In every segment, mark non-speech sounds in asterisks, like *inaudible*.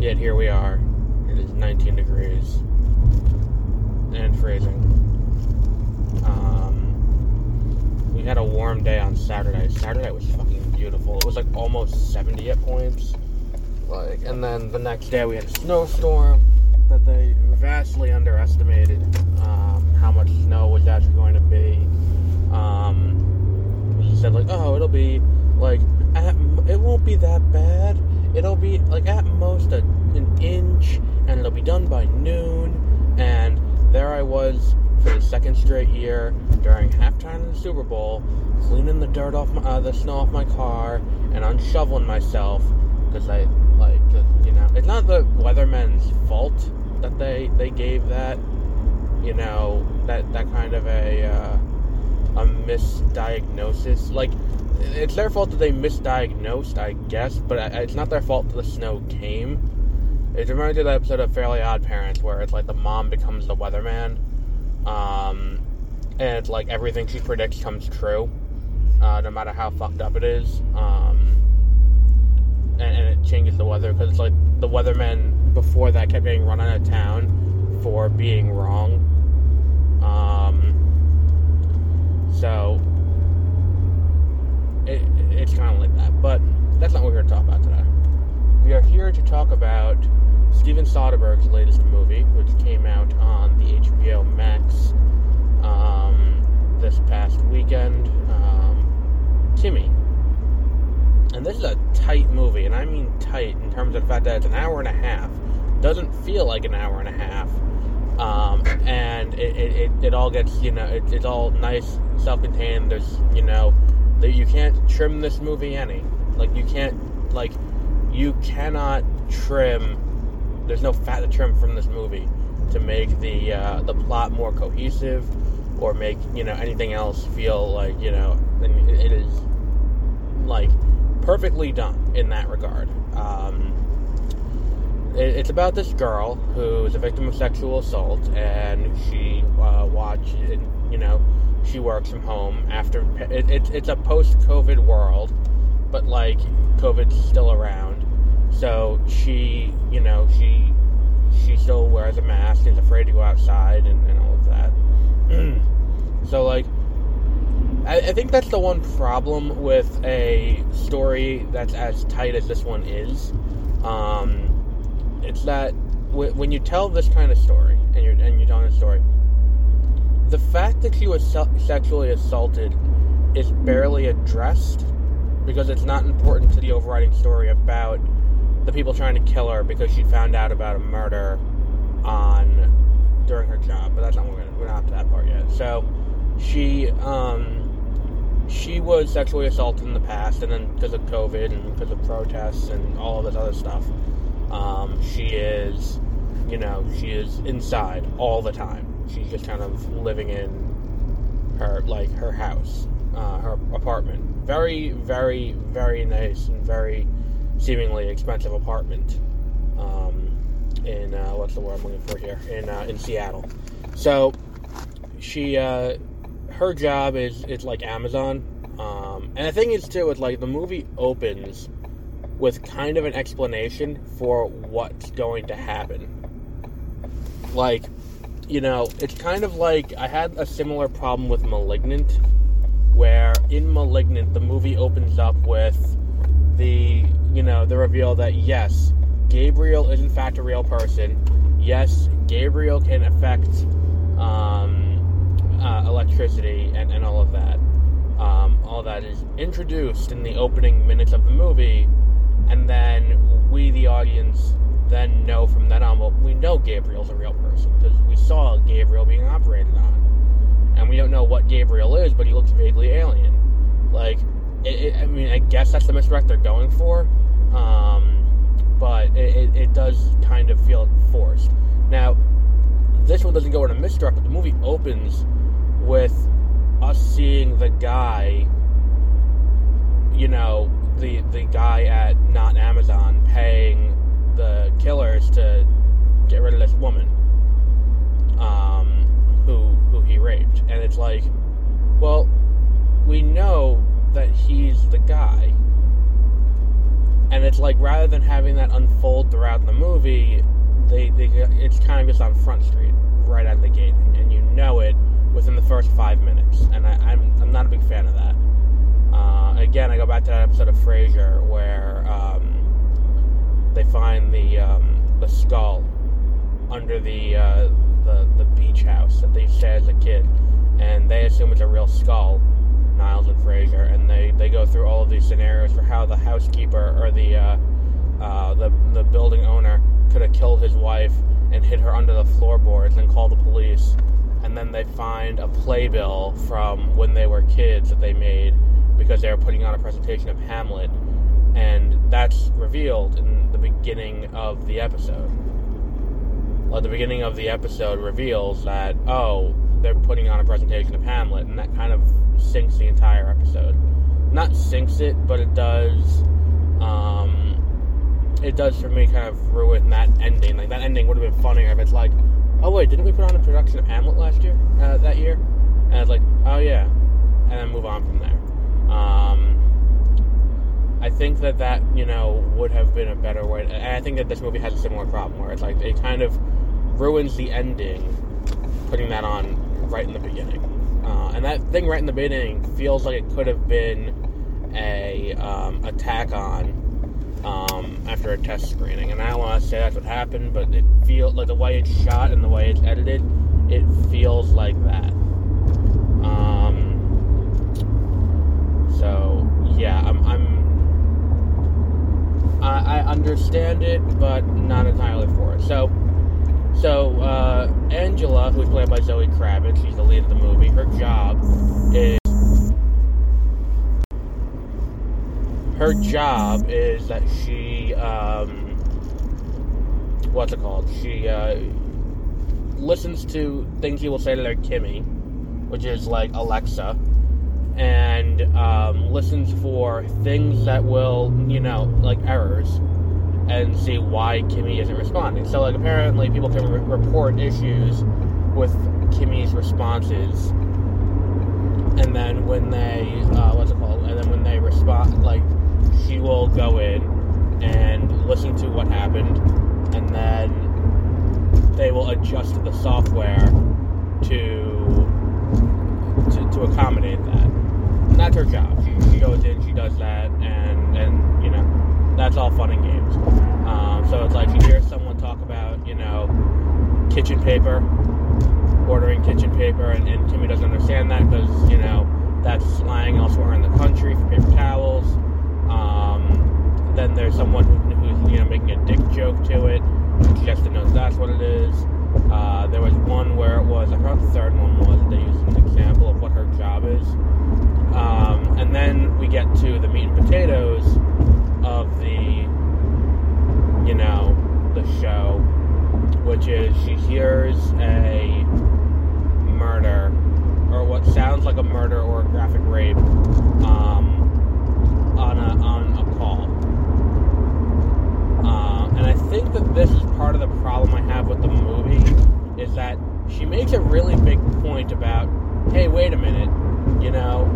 Yet here we are. It is 19 degrees and freezing. Um, we had a warm day on Saturday. Saturday was fucking beautiful. It was like almost 70 at points. Like, and then the next day we had a snowstorm that they vastly underestimated um, how much snow was actually going to be. Um, he said like, oh, it'll be like it won't be that bad. It'll be like at most a, an inch, and it'll be done by noon. And there I was for the second straight year during halftime of the Super Bowl, cleaning the dirt off my, uh, the snow off my car, and unshoveling myself because I like you know it's not the weathermen's fault that they they gave that you know that that kind of a uh, a misdiagnosis like it's their fault that they misdiagnosed I guess but it's not their fault that the snow came it reminds me of that episode of Fairly Odd Parents where it's like the mom becomes the weatherman um, and it's like everything she predicts comes true uh, no matter how fucked up it is um, and, and it changes the weather because it's like the weatherman before that kept getting run out of town for being wrong. Um, so it, it's kind of like that, but that's not what we're here to talk about today. We are here to talk about Steven Soderbergh's latest movie, which came out on the HBO Max um, this past weekend. Um, Kimi and this is a tight movie, and I mean tight in terms of the fact that it's an hour and a half. Doesn't feel like an hour and a half. Um, and it, it, it, all gets, you know, it, it's all nice, self contained. There's, you know, that you can't trim this movie any. Like, you can't, like, you cannot trim, there's no fat to trim from this movie to make the, uh, the plot more cohesive or make, you know, anything else feel like, you know, it is, like, perfectly done in that regard. Um, it, it's about this girl who is a victim of sexual assault, and she uh, watch, you know, she works from home after. It, it, it's a post-COVID world, but like COVID's still around, so she, you know, she she still wears a mask is afraid to go outside and, and all of that. *clears throat* so like I, I think that's the one problem with a story that's as tight as this one is. Um, it's that w- when you tell this kind of story and you're and you're telling a story, the fact that she was sexually assaulted is barely addressed because it's not important to the overriding story about the people trying to kill her because she found out about a murder on during her job. But that's not we're, gonna, we're not to that part yet. So she um, she was sexually assaulted in the past, and then because of COVID and because of protests and all of this other stuff, um, she is, you know, she is inside all the time. She's just kind of living in her like her house, uh, her apartment. Very, very, very nice and very seemingly expensive apartment. Um, in uh, what's the word I'm looking for here? In uh, in Seattle. So she uh, her job is it's like Amazon. Um, and the thing is too, it's like the movie opens with kind of an explanation for what's going to happen. Like, you know, it's kind of like I had a similar problem with Malignant, where in Malignant the movie opens up with the you know the reveal that yes, Gabriel is in fact a real person. Yes, Gabriel can affect um, uh, electricity and, and all of that. Um, all that is introduced in the opening minutes of the movie, and then we, the audience, then know from then on, well, we know Gabriel's a real person because we saw Gabriel being operated on. And we don't know what Gabriel is, but he looks vaguely alien. Like, it, it, I mean, I guess that's the misdirect they're going for, um, but it, it, does kind of feel forced. Now, this one doesn't go in a misdirect, but the movie opens with us seeing the guy, you know, the the guy at not Amazon paying the killers to get rid of this woman, um, who who he raped, and it's like, well, we know that he's the guy, and it's like rather than having that unfold throughout the movie, they, they it's kind of just on Front Street right out of the gate, and, and you know it within the first five minutes, and I, I'm I'm not a big fan of that. Uh, again, I go back to that episode of Frasier where um, they find the um, the skull under the, uh, the the beach house that they said as a kid, and they assume it's a real skull, Niles and Frasier, and they, they go through all of these scenarios for how the housekeeper or the uh, uh, the the building owner could have killed his wife and hid her under the floorboards and called the police, and then they find a playbill from when they were kids that they made because they were putting on a presentation of Hamlet, and that's revealed in the beginning of the episode. Well, the beginning of the episode reveals that oh they're putting on a presentation of Hamlet, and that kind of sinks the entire episode. Not sinks it, but it does. Um, it does for me kind of ruin that ending. Like that ending would have been funnier if it's like, oh wait, didn't we put on a production of Hamlet last year? Uh, that year, and it's like, oh yeah, and then move on from there. Um, I think that that you know would have been a better way, and I think that this movie has a similar problem where it's like it kind of ruins the ending, putting that on right in the beginning, uh, and that thing right in the beginning feels like it could have been a um, attack on um, after a test screening. And I don't want to say that's what happened, but it feels like the way it's shot and the way it's edited, it feels like that. Um, so yeah, I'm, I'm I, I understand it, but not entirely for it. So. So, uh, Angela, who's played by Zoe Kravitz, she's the lead of the movie. Her job is her job is that she, um, what's it called? She uh, listens to things you will say to their Kimi, which is like Alexa, and um, listens for things that will, you know, like errors, and see why Kimi isn't responding. So, like, apparently, people can re- report issues with Kimi's responses, and then when they, uh, what's it called? And then when they respond, like she will go in and listen to what happened, and then they will adjust the software to to, to accommodate that. And that's her job. She, she goes in, she does that, and and you know that's all fun and games. Um, so it's like you hear someone talk about you know kitchen paper, ordering kitchen paper, and, and Kimi doesn't understand that because you know that's slang elsewhere in the country for paper towels. Um, then there's someone who, who's you know making a dick joke to it. And she has to know that's what it is. Uh, there was one where it was I forgot the third one was they used an example of what her job is. Um, and then we get to the meat and potatoes of the you know the show, which is she hears a murder or what sounds like a murder or a graphic rape. Um, on a, on a call. Uh, and I think that this is part of the problem I have with the movie is that she makes a really big point about, hey, wait a minute, you know,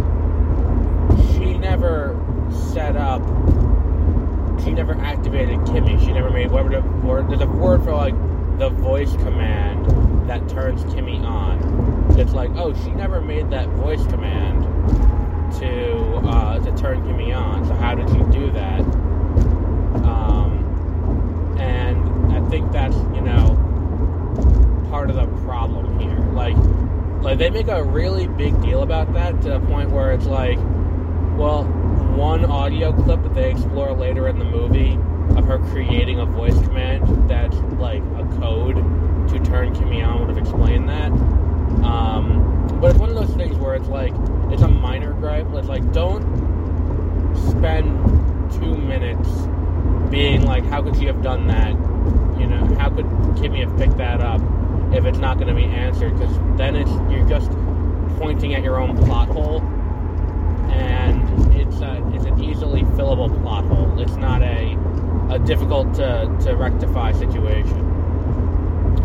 she never set up, she never activated Kimi, she never made whatever the word, there's a word for like the voice command that turns Kimi on. It's like, oh, she never made that voice command to uh, to turn Kimi on. So how did she do that? Um, and I think that's you know part of the problem here. Like, like they make a really big deal about that to the point where it's like, well, one audio clip that they explore later in the movie of her creating a voice command that's like a code to turn Kimi on would have explained that. Um, but it's one of those things where it's like it's a minor gripe. It's like don't spend two minutes being like, how could she have done that? You know, how could Kimi have picked that up if it's not going to be answered? Because then it's you're just pointing at your own plot hole, and it's it's a, it's an easily fillable plot hole. It's not a a difficult to, to rectify situation.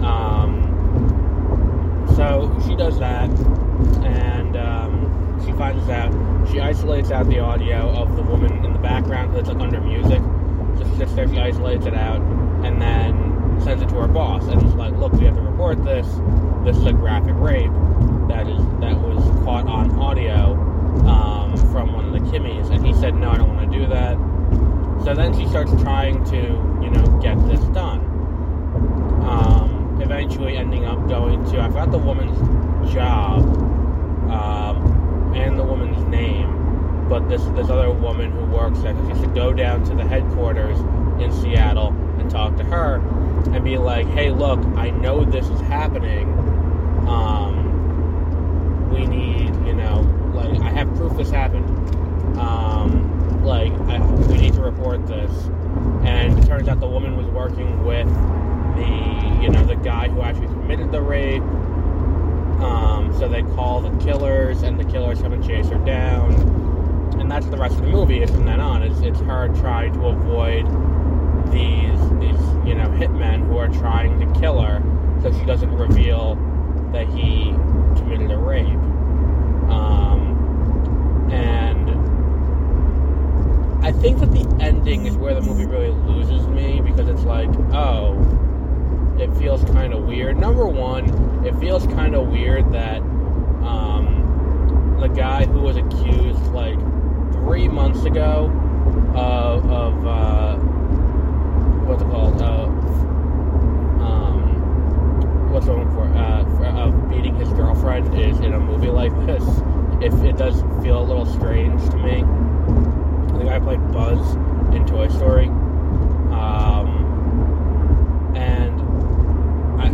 Um, so she does that, and um, she finds out. She isolates out the audio of the woman in the background it's like under music. So she sits there, she isolates it out, and then sends it to her boss. And it's like, look, we have to report this. This is a graphic rape that is that was caught on audio um, from one of the Kimis. And he said, no, I don't do that. So then she starts trying to, you know, get this done. Um, eventually ending up going to, I forgot the woman's job um, and the woman's name, but this this other woman who works there, she should go down to the headquarters in Seattle and talk to her and be like, hey, look, I know this is happening. Um, we need, you know, like, I have proof this happened. Um, like, I, we need to report this. And it turns out the woman was working with the, you know, the guy who actually committed the rape. Um, so they call the killers, and the killers come and chase her down. And that's the rest of the movie. Is from then on, it's, it's her trying to avoid these these you know hitmen who are trying to kill her, so she doesn't reveal that he committed a rape. Um, and I think that the ending is where the movie really loses me because it's like, oh, it feels kind of weird. Number one, it feels kind of weird that um, the guy who was accused like three months ago of, of uh, what's it called? Uh, um, what's the one for? Uh, for of beating his girlfriend is in a movie like this. If it does feel a little strange to me the guy played Buzz in Toy Story. Um, and I,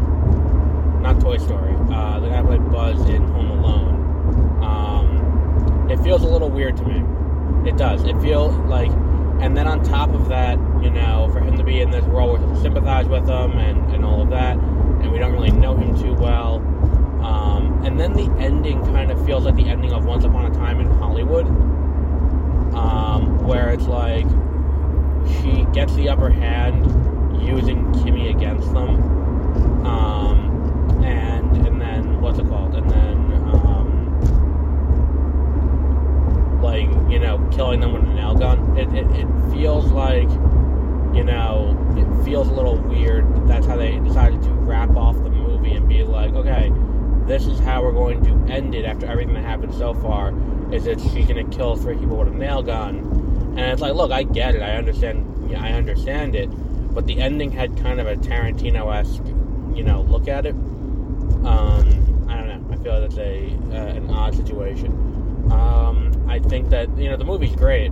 not Toy Story. Uh, the guy played Buzz in Home Alone. Um, it feels a little weird to me. It does. It feels like, and then on top of that, you know, for him to be in this role where we sympathize with him and, and all of that, and we don't really know him too well. Um, and then the ending kind of feels like the ending of Once Upon a Time in Hollywood um, where it's like she gets hand using Kimi against them, um, and and then what's it called? And then um, like you know, killing them with a nail gun. It, it, it feels like you know, it feels a little weird. That's how they decided to wrap off the movie and be like, okay, this is how we're going to end it after everything that happened so far is that she's gonna kill three people with a nail gun, and it's like, look, I get it, I understand, yeah, I understand it, but the ending had kind of a Tarantino-esque, you know, look at it. Um, I don't know. I feel that's a uh, an odd situation. Um, I think that you know the movie's great.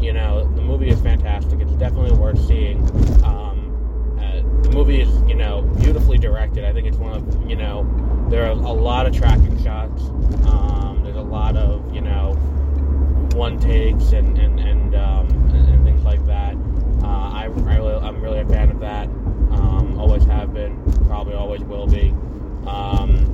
You know, the movie is fantastic. It's definitely worth seeing. Um, uh, the movie is, you know, beautifully directed. I think it's one of, you know, there are a lot of tracking shots. Um, there's a lot of, you know, one takes and and and, um, and, and things like that. Uh, I, really, I'm really a fan of that. Um, always have been, probably always will be. Um,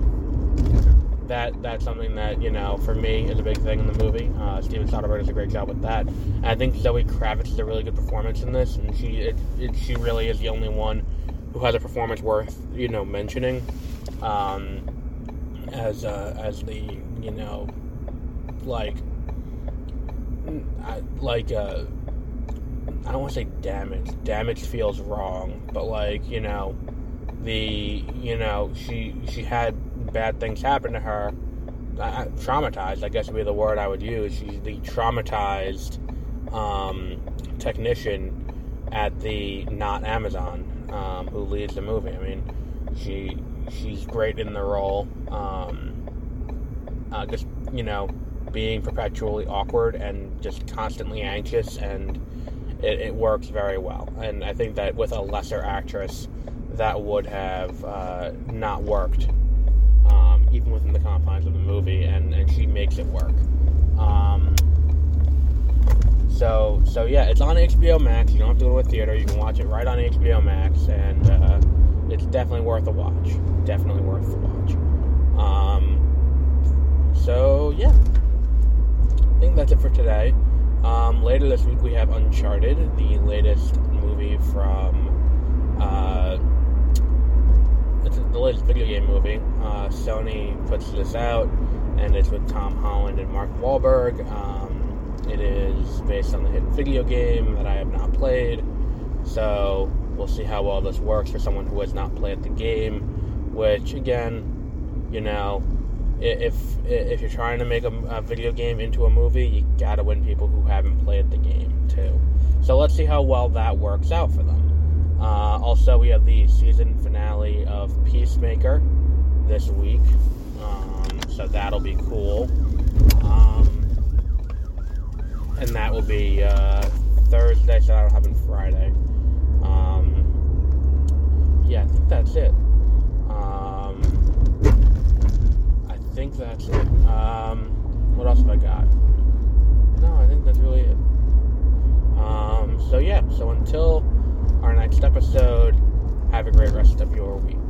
that that's something that you know for me is a big thing in the movie. Uh, Steven Soderbergh does a great job with that. And I think Zoe Kravitz is a really good performance in this, and she it, it, she really is the only one who has a performance worth you know mentioning um, as uh, as the you know like like uh, I don't want to say damaged. Damaged feels wrong, but like you know the you know she she had bad things happen to her. Traumatized, I guess would be the word I would use. She's the traumatized um, technician at the not Amazon um, who leads the movie. I mean, she she's great in the role. Um, uh, just you know, being perpetually awkward and just constantly anxious, and it, it, works very well. And I think that with a lesser actress, that would have uh, not worked even within the confines of the movie, and, and she makes it work. Um, so so yeah, it's on HBO Max. You don't have to go to a theater. You can watch it right on HBO Max, and uh, it's definitely worth a watch. Definitely worth the watch. Um, so yeah, I think that's it for today. Um, later this week, we have Uncharted, the latest movie from. Uh, it's the latest video game movie. Uh, Sony puts this out, and it's with Tom Holland and Mark Wahlberg. Um, it is based on the hit video game that I have not played, so we'll see how well this works for someone who has not played the game. Which, again, you know, if if you're trying to make a, a, video game into a movie, you gotta win people who haven't played the game too. So let's see how well that works out for them. Uh, also, we have the season finale of Peacemaker this week, um, so that'll be cool. Um, and that will be uh, Thursday, so that'll happen Friday. Um, yeah, I think that's it. Think that's it. Um, what else have I got? No, I think that's really it. Um, so yeah, so until our next episode, have a great rest of your week.